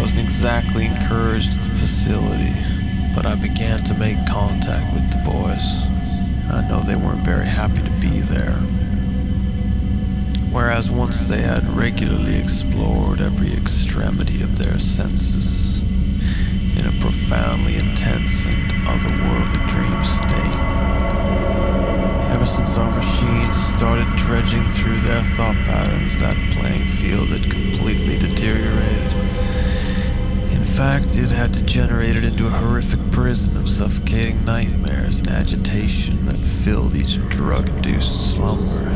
wasn't exactly encouraged at the facility, but I began to make contact with the boys. I know they weren't very happy to be there. Whereas once they had regularly explored every extremity of their senses in a profoundly intense and otherworldly dream state. Ever since our machines started dredging through their thought patterns, that playing field had completely deteriorated. In fact, it had degenerated into a horrific prison of suffocating nightmares and agitation that filled each drug-induced slumber.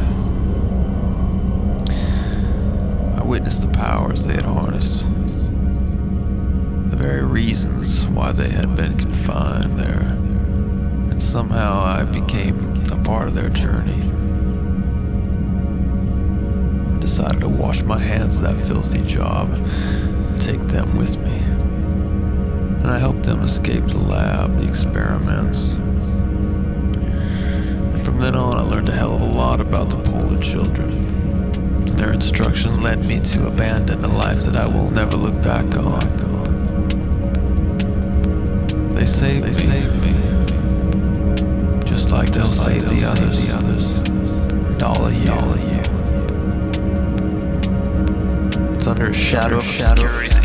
I witnessed the powers they had harnessed, the very reasons why they had been confined there, and somehow I became a part of their journey. I decided to wash my hands of that filthy job, take them with me, and I helped them escape the lab, the experiments. And from then on, I learned a hell of a lot about the Polar children. Their instructions led me to abandon a life that I will never look back on. They saved, they me. saved me. Just like they'll save the others. The others. And all of you. All of you. It's under a shadow of obscurity